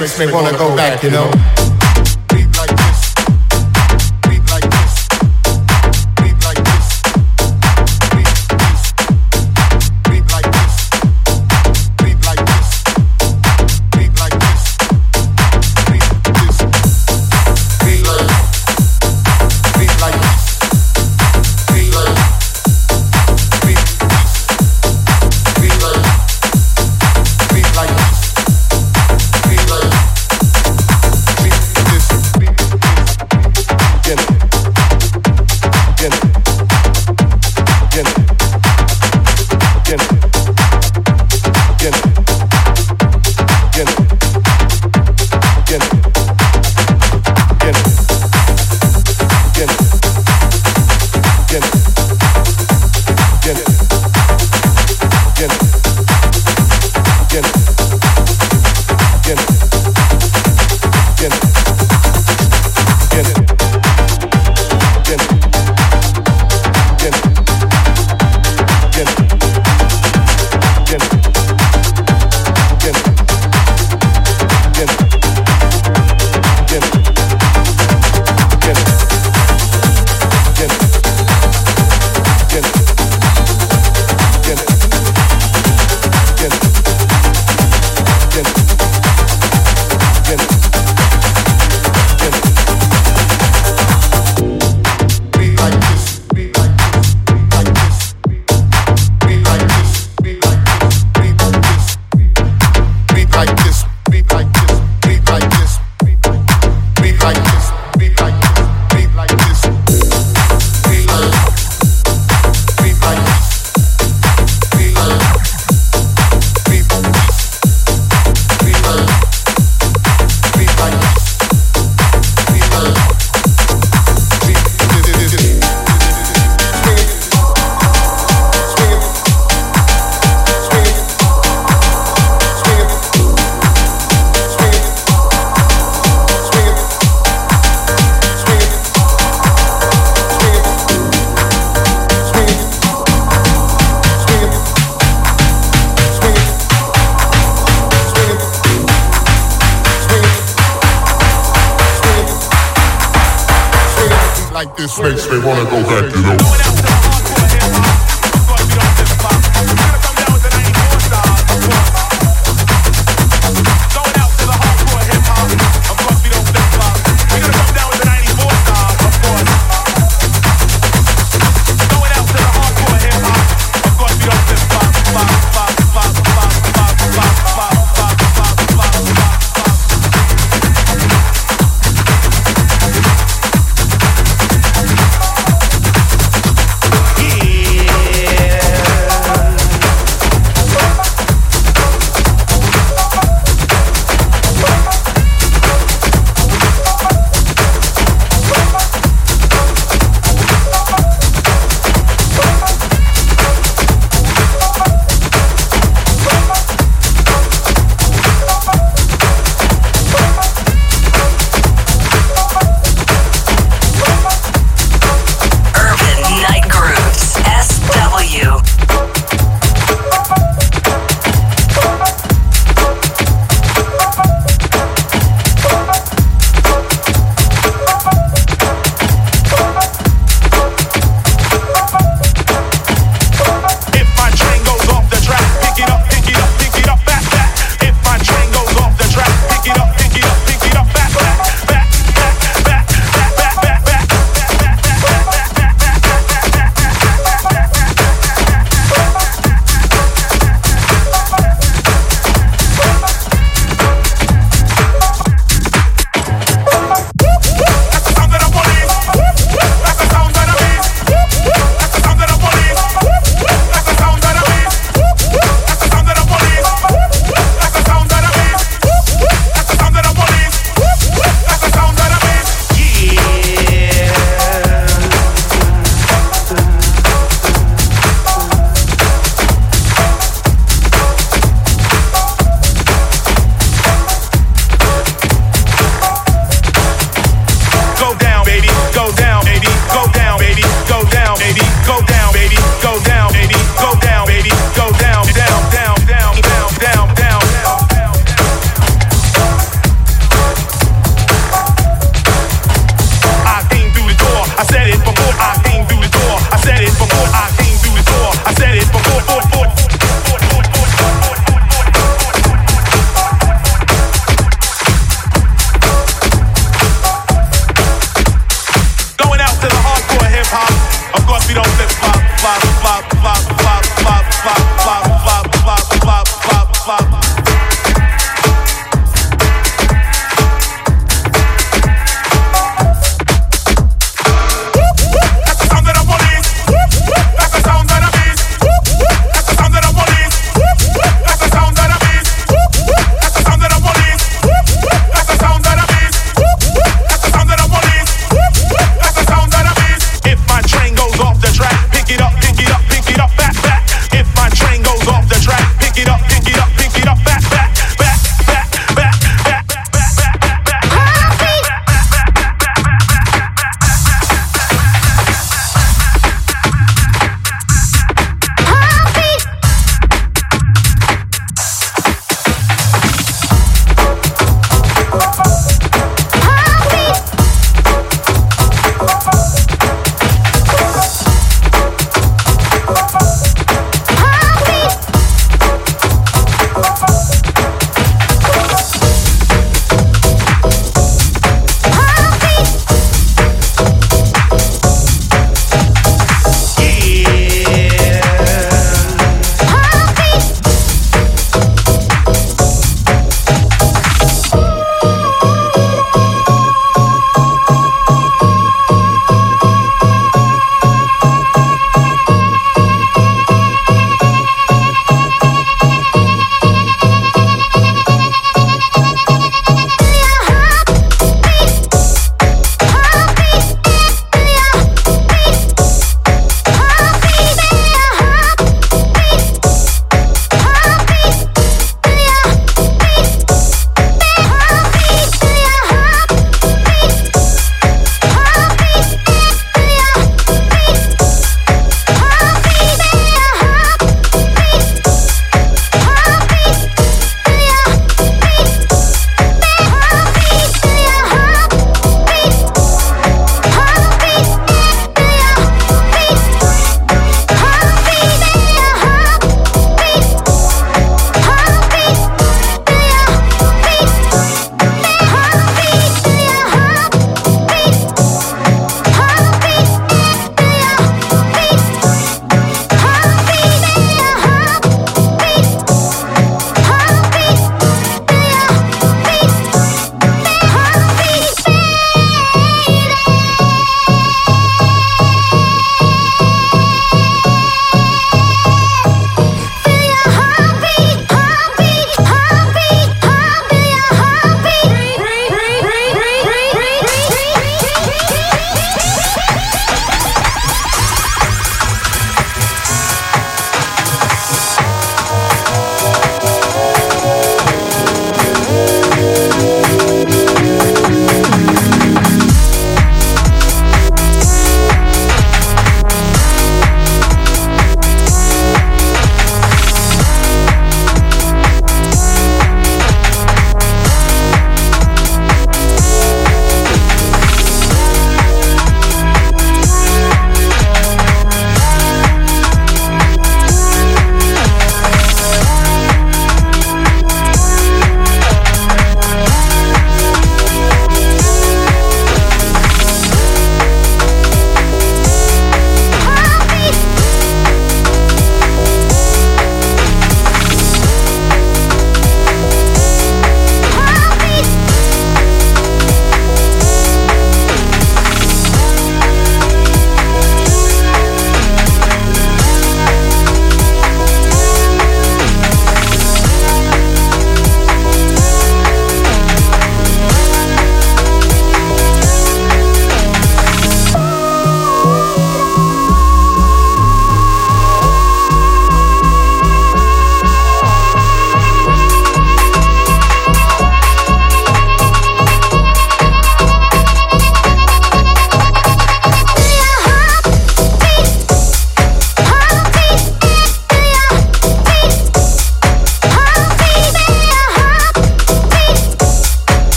Makes me wanna go back, you know.